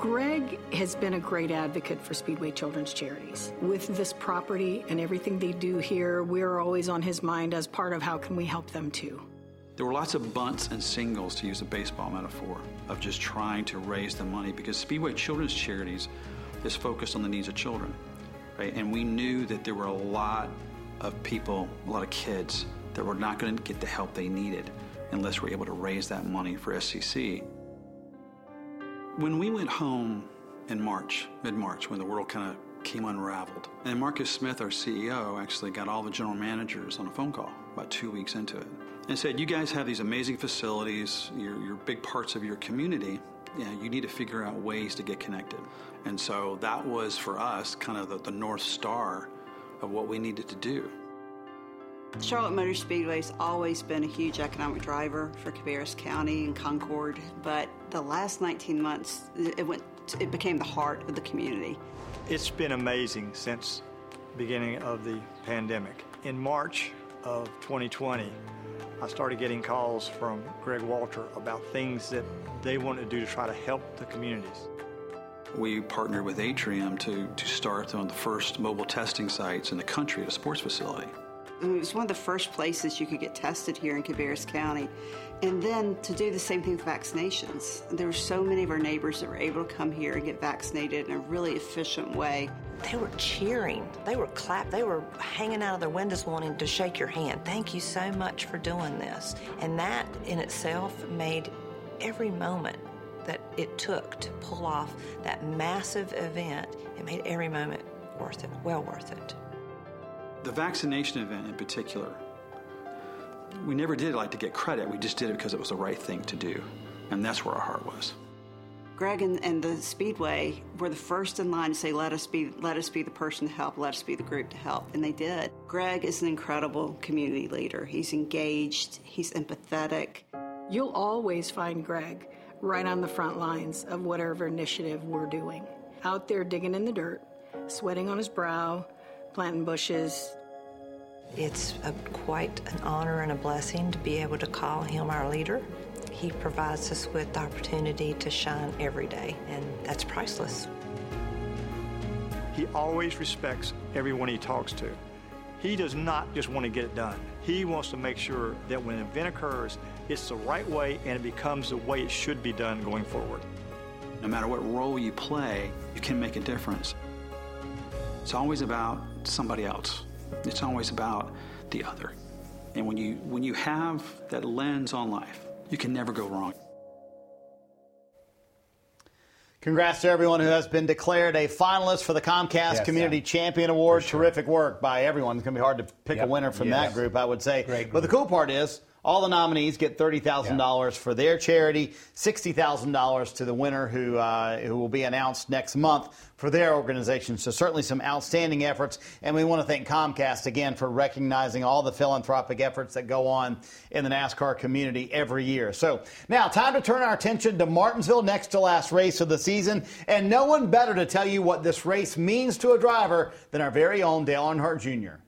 Greg has been a great advocate for Speedway Children's Charities. With this property and everything they do here, we're always on his mind as part of how can we help them too. There were lots of bunts and singles, to use a baseball metaphor, of just trying to raise the money because Speedway Children's Charities is focused on the needs of children, right? And we knew that there were a lot of people, a lot of kids, that were not going to get the help they needed unless we're able to raise that money for SCC. When we went home in March, mid March, when the world kind of came unraveled, and Marcus Smith, our CEO, actually got all the general managers on a phone call about two weeks into it and said, You guys have these amazing facilities, you're, you're big parts of your community. Yeah, you need to figure out ways to get connected. And so that was for us kind of the, the North Star of what we needed to do. Charlotte Motor Speedway has always been a huge economic driver for Cabarrus County and Concord, but the last 19 months, it went, it became the heart of the community. It's been amazing since beginning of the pandemic. In March of 2020, I started getting calls from Greg Walter about things that they wanted to do to try to help the communities. We partnered with Atrium to, to start on the first mobile testing sites in the country at a sports facility. Mm, it was one of the first places you could get tested here in Cabarrus County. And then to do the same thing with vaccinations. There were so many of our neighbors that were able to come here and get vaccinated in a really efficient way. they were cheering. They were clap. They were hanging out of their windows wanting to shake your hand. Thank you so much for doing this. And that in itself made every moment that it took to pull off that massive event, it made every moment worth it, well worth it. The vaccination event in particular, we never did like to get credit. We just did it because it was the right thing to do. And that's where our heart was. Greg and, and, the Speedway were the first in line to say, "Let us be, let us be the person to help. Let us be the group to help," and they did. Greg is an incredible community leader. He's engaged. He's empathetic. You'll always find Greg right on the front lines of whatever initiative we're doing. Out there digging in the dirt, sweating on his brow, planting bushes. It's a, quite an honor and a blessing to be able to call him our leader. He provides us with the opportunity to shine every day, and that's priceless. He always respects everyone he talks to. He does not just want to get it done. He wants to make sure that when an event occurs, it's the right way and it becomes the way it should be done going forward. No matter what role you play, you can make a difference. It's always about somebody else. It's always about the other. And when you when you have that lens on life, you can never go wrong. Congrats to everyone who has been declared a finalist for the Comcast yes, Community Sam. Champion Award. Sure. Terrific work by everyone. It's going to be hard to pick yep. a winner from yes. that group, I would say. Great but the cool part is all the nominees get $30,000 for their charity, $60,000 to the winner who, uh, who will be announced next month for their organization. So certainly some outstanding efforts. And we want to thank Comcast again for recognizing all the philanthropic efforts that go on in the NASCAR community every year. So now time to turn our attention to Martinsville, next to last race of the season. And no one better to tell you what this race means to a driver than our very own Dale Earnhardt Jr.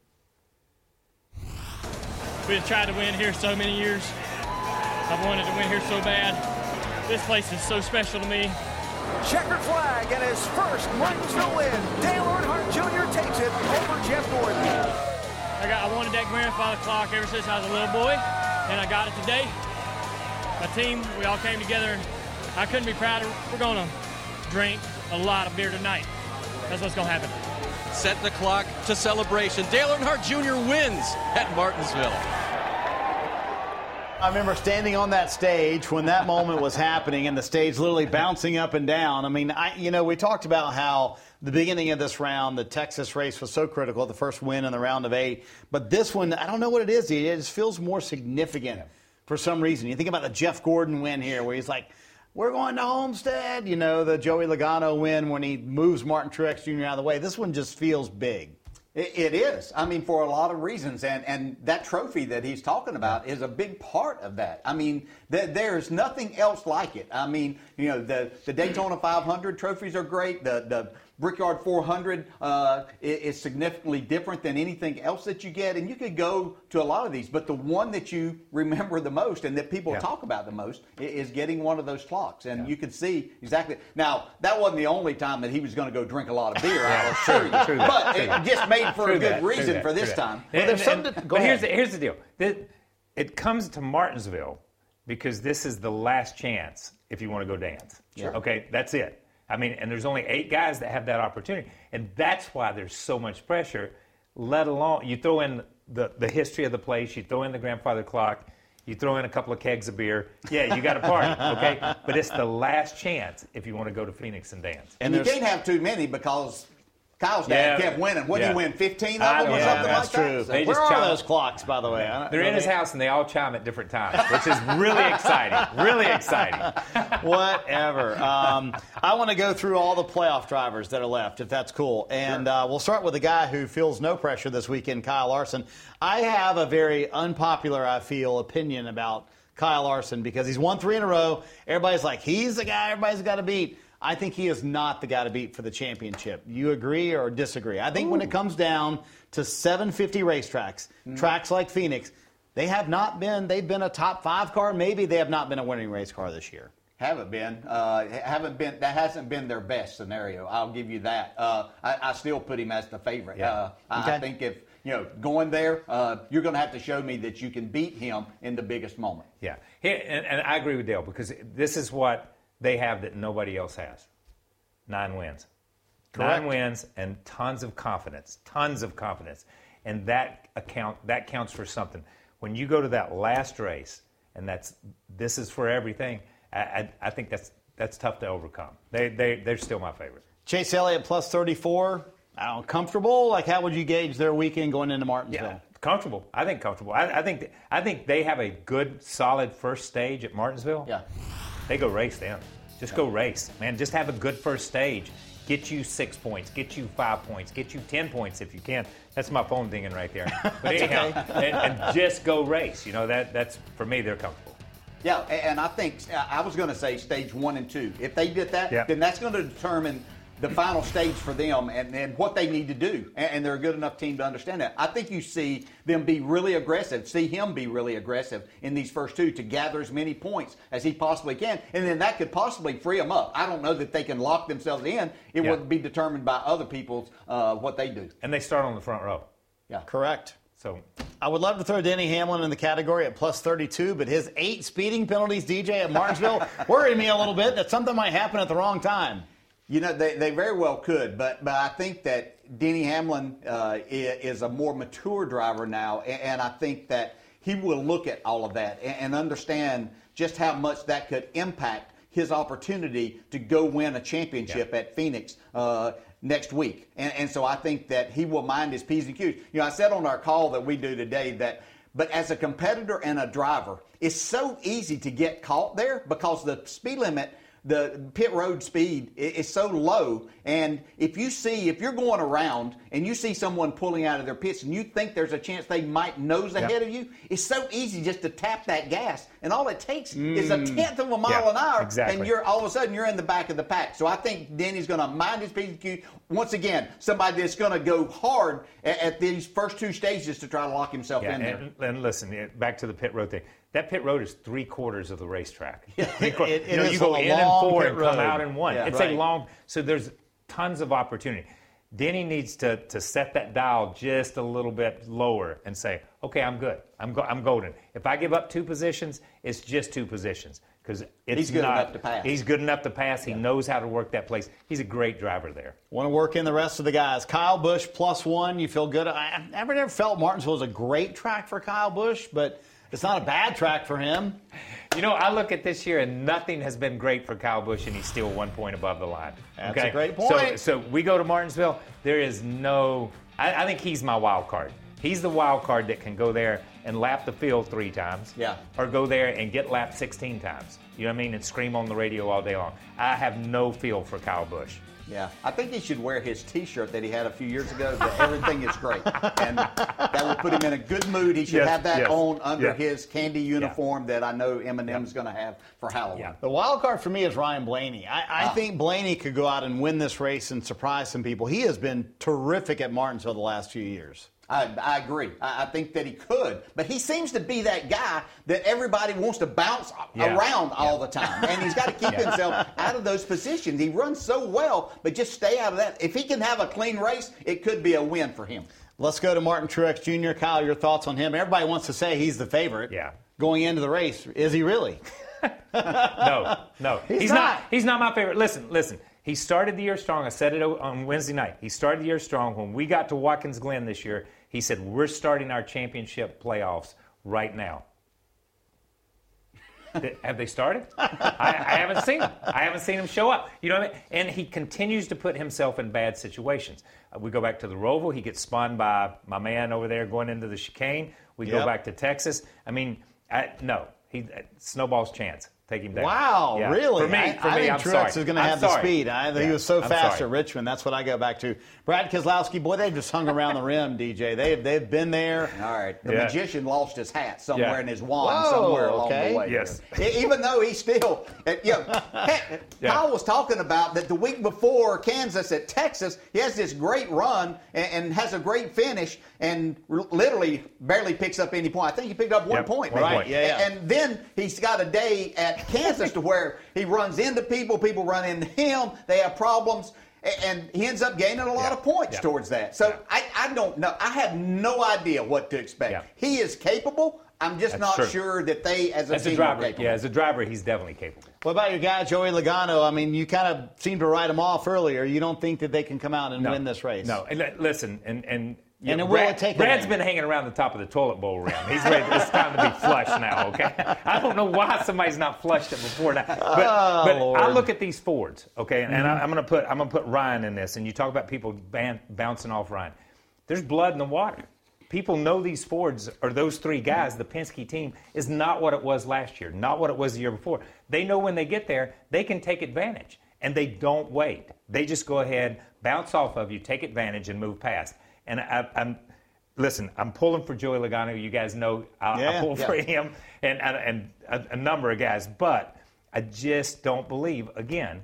We've tried to win here so many years. I've wanted to win here so bad. This place is so special to me. Checkered flag and his first Martinsville win. Dale Earnhardt Jr. takes it over Jeff Gordon. I got I wanted that grandfather clock ever since I was a little boy, and I got it today. My team, we all came together. I couldn't be prouder. We're gonna drink a lot of beer tonight. That's what's gonna happen setting the clock to celebration. Dale Earnhardt Jr. wins at Martinsville. I remember standing on that stage when that moment was happening and the stage literally bouncing up and down. I mean, I, you know, we talked about how the beginning of this round, the Texas race was so critical, the first win in the round of eight. But this one, I don't know what it is. It just feels more significant for some reason. You think about the Jeff Gordon win here where he's like, we're going to Homestead. You know, the Joey Logano win when he moves Martin Truex Jr. out of the way. This one just feels big. It, it is. I mean, for a lot of reasons. And, and that trophy that he's talking about is a big part of that. I mean, th- there's nothing else like it. I mean, you know, the, the Daytona 500 trophies are great. The, the Brickyard 400 uh, is significantly different than anything else that you get, and you could go to a lot of these, but the one that you remember the most and that people yeah. talk about the most is getting one of those clocks, and yeah. you can see exactly. Now that wasn't the only time that he was going to go drink a lot of beer. yeah. I assure you, true but it just made for true a good that, reason for this time. Well, and, and, and, but here's the, here's the deal: it, it comes to Martinsville because this is the last chance if you want to go dance. Sure. Okay, that's it. I mean, and there's only eight guys that have that opportunity. And that's why there's so much pressure, let alone you throw in the, the history of the place, you throw in the grandfather clock, you throw in a couple of kegs of beer. Yeah, you got a party, okay? But it's the last chance if you want to go to Phoenix and dance. And, and you can't have too many because Kyle's dad yeah. kept winning. What did yeah. he win? 15 of them or yeah, something that's like true. that? So Where are those clocks, by the way? They're in his house and they all chime at different times, which is really exciting. Really exciting. Whatever. Um, I want to go through all the playoff drivers that are left, if that's cool. And sure. uh, we'll start with a guy who feels no pressure this weekend, Kyle Larson. I have a very unpopular, I feel, opinion about Kyle Larson because he's won three in a row. Everybody's like, he's the guy everybody's got to beat. I think he is not the guy to beat for the championship. You agree or disagree? I think Ooh. when it comes down to 750 racetracks, mm. tracks like Phoenix, they have not been, they've been a top five car. Maybe they have not been a winning race car this year. Haven't been, uh, haven't been. That hasn't been their best scenario. I'll give you that. Uh, I, I, still put him as the favorite. Yeah. Uh, okay. I think if you know going there, uh, you're going to have to show me that you can beat him in the biggest moment. Yeah, and, and I agree with Dale because this is what they have that nobody else has. Nine wins. Correct. Nine wins and tons of confidence, tons of confidence, and that account that counts for something. When you go to that last race, and that's this is for everything. I, I, I think that's that's tough to overcome. They they they're still my favorite. Chase Elliott plus 34. I don't know, comfortable. Like, how would you gauge their weekend going into Martinsville? Yeah, comfortable. I think comfortable. I, I think I think they have a good, solid first stage at Martinsville. Yeah, they go race them. Just go race, man. Just have a good first stage. Get you six points. Get you five points. Get you ten points if you can. That's my phone dinging right there. But anyhow, and, and just go race. You know that that's for me. They're comfortable. Yeah, and I think I was going to say stage one and two. If they did that, Yeah. then that's going to determine the final stage for them and, and what they need to do. And, and they're a good enough team to understand that. I think you see them be really aggressive, see him be really aggressive in these first two to gather as many points as he possibly can. And then that could possibly free them up. I don't know that they can lock themselves in. It Yeah. would be determined by other people's uh, what they do. And they start on the front row. Yeah. Correct. So I would love to throw Denny Hamlin in the category at plus 32, but his eight speeding penalties, DJ, at Martinsville, worried me a little bit that something might happen at the wrong time. You know, they, they very well could, but but I think that Denny Hamlin uh, is a more mature driver now, and I think that he will look at all of that and, and understand just how much that could impact his opportunity to go win a championship at Phoenix uh, next week. And, and so I think that he will mind his P's and Q's. You know, I said on our call that we do today that, but as a competitor and a driver, it's so easy to get caught there because the speed limit the pit road speed is so low. And if you see, if you're going around and you see someone pulling out of their pits and you think there's a chance they might nose ahead of you, it's so easy just to tap that gas. And all it takes is a Mm. tenth of a mile Yeah, an hour. exactly. And you're all of a sudden you're in the back of the pack. So I think Denny's going to mind his P's and Q's. Once again, somebody that's going to go hard at, at these first two stages to try to lock himself Yeah, in there. and, and listen, back to the pit road thing. That pit road is three quarters of the racetrack. Quar- it- you know, it you go in and four and come road. out in one. Yeah. it's Right. a long. So there's tons of opportunity. Denny needs to to set that dial just a little bit lower and say, okay, I'm good. I'm go- I'm golden. If I give up two positions, it's just two positions because it's He's good not- enough to pass. He's good enough to pass. He knows how to work that place. He's a great driver there. Want to work in the rest of the guys. Kyle Busch plus one. You feel good. I, I've never, never felt Martinsville was a great track for Kyle Busch, but it's not a bad track for him. You know, I look at this year and nothing has been great for Kyle Busch, and he's still one point above the line. That's okay? a great So, point. so we go to Martinsville. There is no. I, I think he's my wild card. He's the wild card that can go there and lap the field three times. Yeah. Or go there and get lapped 16 times. You know what I mean? And scream on the radio all day long. I have no feel for Kyle Busch. Yeah, I think he should wear his T-shirt that he had a few years ago. That everything is great, and that would put him in a good mood. He should Yes, have that yes, on under yeah. his candy uniform that I know M&M's going to have for Halloween. The wild card for me is Ryan Blaney. I, I Ah. think Blaney could go out and win this race and surprise some people. He has been terrific at Martinsville the last few years. I, I agree. I, I think that he could, but he seems to be that guy that everybody wants to bounce Yeah. around all the time, and he's got to keep Yeah. himself out of those positions. He runs so well, but just stay out of that. If he can have a clean race, it could be a win for him. Let's go to Martin Truex Jr. Kyle, your thoughts on him? Everybody wants to say he's the favorite. Yeah. Going into the race, is he really? no, no, He's not. not. He's not my favorite. Listen, listen. He started the year strong. I said it on Wednesday night. He started the year strong. When we got to Watkins Glen this year, he said, "We're starting our championship playoffs right now." Have they started? I, I haven't seen him. I haven't seen him show up. You know what I mean? And he continues to put himself in bad situations. Uh, we go back to the Roval. He gets spun by my man over there going into the chicane. We go back to Texas. I mean, I, no, he uh, snowball's chance. Take him down. Wow, Yeah. really? For me, I, for I me, think I'm Truex sorry. is going to I'm have the speed. I think Yeah, he was so I'm fast sorry. at Richmond. That's what I go back to. Brad Keselowski, boy, they've just hung around the rim, DJ. They've, they've been there. All right. The Yeah. magician lost his hat somewhere Yeah. in his wand Whoa, somewhere along okay. the way. Yes. Even though he still, uh, you know, heck, Yeah. Kyle was talking about that the week before Kansas at Texas, he has this great run and, and has a great finish and r- literally barely picks up any point. I think he picked up one Yep, point. one maybe. point. Yeah, yeah. And, and then he's got a day at Kansas to where he runs into people, people run into him, they have problems. And he ends up gaining a lot Yeah. of points Yeah. towards that. So I, I don't know. I have no idea what to expect. Yeah. He is capable. I'm just That's not true. sure that they, as a As a driver, are capable. yeah, as a driver, he's definitely capable. What about your guy Joey Logano? I mean, you kind of seem to write him off earlier. You don't think that they can come out and No. win this race? No, and li- listen, and and And it will Brad, take Brad's been hanging around the top of the toilet bowl rim. He's ready. it's time to be flushed now. Okay, I don't know why somebody's not flushed it before now. But, Oh, but Lord. I look at these Fords, okay, and, and I. Mm-hmm. I'm going to put I'm going to put Ryan in this, and you talk about people ban- bouncing off Ryan. There's blood in the water. People know these Fords or those three guys. The Penske team is not what it was last year, not what it was the year before. They know when they get there, they can take advantage, and they don't wait. They just go ahead, bounce off of you, take advantage, and move past. And I, I'm listen. I'm pulling for Joey Logano. You guys know I, I Yeah, pull for him, and and, and a, a number of guys, but I just don't believe again.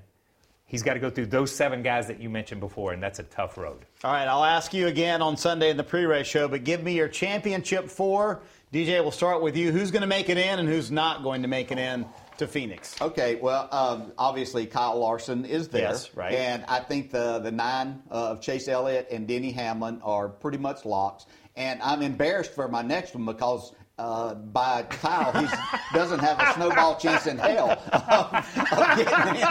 He's got to go through those seven guys that you mentioned before, and that's a tough road. All right, I'll ask you again on Sunday in the pre-race show, but give me your championship four. DJ, we'll start with you. Who's going to make it in, and who's not going to make it in to Phoenix? Okay, well, um, obviously Kyle Larson is there, Yes, right. And I think the the nine uh, of Chase Elliott and Denny Hamlin are pretty much locks. And I'm embarrassed for my next one because. Uh, by Kyle, he doesn't have a snowball chance in hell of, of getting in.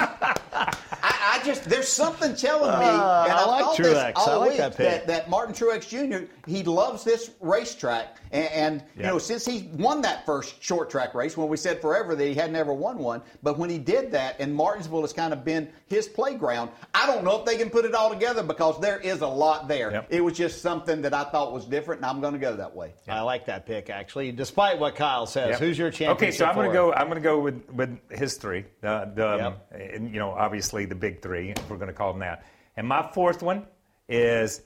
I, I just there's something telling me, Uh, and I I've like thought Truex. this I all like week that pick. that, that Martin Truex Jr. he loves this racetrack, and, and you know since he won that first short track race, when we said forever that he had never won one, but when he did that, and Martinsville has kind of been his playground. I don't know if they can put it all together because there is a lot there. Yep. It was just something that I thought was different, and I'm going to go that way. I like that pick actually, despite what Kyle says. Yep. Who's your championship? Okay, so I'm going to go. I'm going to go with with his three. The, the um, and, you know obviously the big three. If we're going to call them that. And my fourth one is.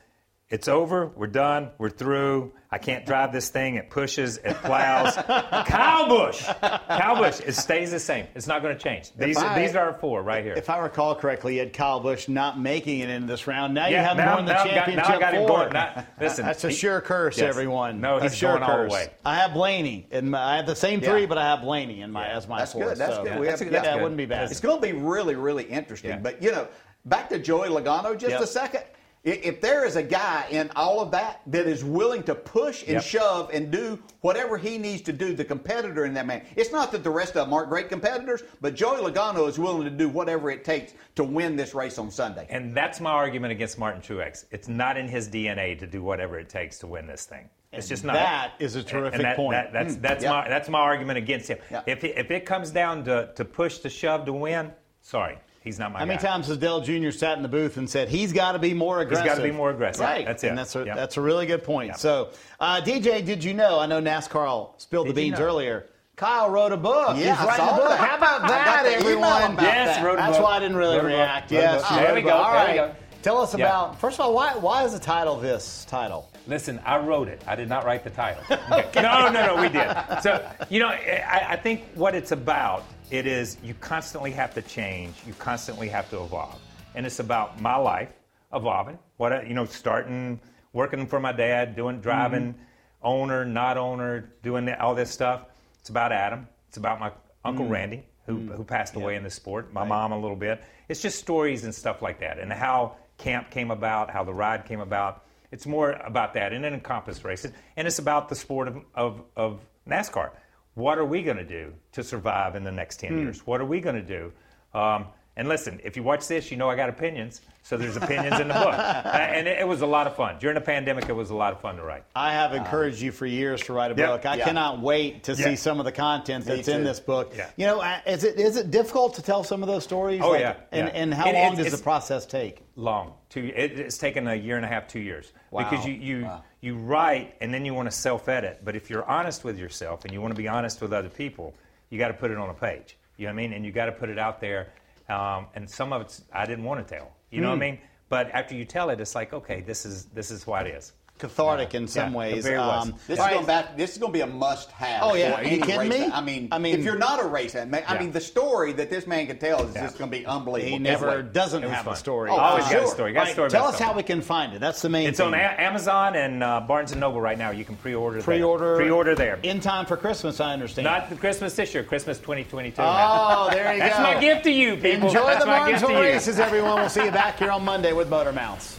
It's over. We're done. We're through. I can't drive this thing. It pushes. It plows. Kyle Busch. Kyle Busch. It stays the same. It's not going to change. These I- these are our four right here. If I recall correctly, you had Kyle Busch not making it in this round. Now you Yeah, have him now- going the now I've got- now I championship got him four. going. Now- listen, that's a he- sure curse, yes. everyone. No, A sure going all the curse. way. I have Blaney, and I have the same three, Yeah. but I have Blaney in my as my That's fourth. good. That's so good. We that's have- yeah, that's it good. wouldn't be bad. It's going to be really, really interesting. But you know, back to Joey Logano just Yep. a second. If there is a guy in all of that that is willing to push and Yep. shove and do whatever he needs to do, the competitor in that man. It's not that the rest of them aren't great competitors, but Joey Logano is willing to do whatever it takes to win this race on Sunday. And that's my argument against Martin Truex. It's not in his DNA to do whatever it takes to win this thing. It's And just not. that is a terrific and that- point. that- that's Mm. that's Yep. my that's my argument against him. Yep. If it, if it comes down to, to push to shove to win, sorry, he's not my How many guy. times has Dale Jr. sat in the booth and said he's got to be more aggressive? He's gotta be more aggressive. Right. That's it. And that's a, Yep. that's a really good point. So, uh, DJ, did you know? I know NASCAR spilled the Did you beans know? earlier. Kyle wrote a book. Yeah, He's writing a book. that. How about I that, got the everyone? about Yes, that. wrote a That's book. why I didn't really Wrote a book. react. Wrote a Yes. book. There we go. book. All There we go. Tell us Yeah. about. First of all, why why is the title this title? Listen, I wrote it. I did not write the title. Okay. No, no, no, we did. So, you know, I, I think what it's about, it is you constantly have to change. You constantly have to evolve. And it's about my life evolving. What, I, you know, starting, working for my dad, doing, driving, owner, not owner, doing all this stuff. It's about Adam. It's about my Uncle Mm. Randy, who, who passed away in the sport, my mom a little bit. It's just stories and stuff like that, and how camp came about, how the ride came about. It's more about that, and then encompass races, and it's about the sport of, of, of NASCAR. What are we going to do to survive in the next 10 Hmm. years? What are we going to do? Um, and listen, if you watch this, you know I got opinions. So there's opinions in the book. Uh, and it, it was a lot of fun. During the pandemic, it was a lot of fun to write. I have encouraged you for years to write a Yep. book. I Yeah. cannot wait to Yeah. see some of the content that's in this book. Yeah. You know, is it is it difficult to tell some of those stories? Oh, Like, yeah, And, yeah. and how It- long does the process take? long. Two. It, it's taken a year and a half, two years. Wow. Because you you, Wow. you write and then you want to self edit. But if you're honest with yourself and you want to be honest with other people, you got to put it on a page. You know what I mean? And you got to put it out there. Um, and some of it's I didn't want to tell. You know what I Hmm. mean? But after you tell it, it's like okay, this is this is what it is. Cathartic in some Yeah, ways. very. Um, This all is going back. This is going to be a must-have. Oh, yeah. for Are you any kidding me? I mean, I mean- if you're not a race fan, man, I Yeah. mean, the story that this man can tell is Yeah. just going to be unbelievable. He never like- doesn't have fun. a story. Oh, Always for got a story. Got All a story. tell about us how we can find it. That's the main It's thing. on A- Amazon and uh, Barnes and Noble right now. You can pre-order. there. Pre-order. Pre-order there. In time for Christmas, I understand. Not the Christmas this year, Christmas 2022. Oh, now. there you go. That's my gift to you, people. Enjoy That's the my gift to Martinsville you. races, everyone. We'll see you back here on Monday with MotorMouths.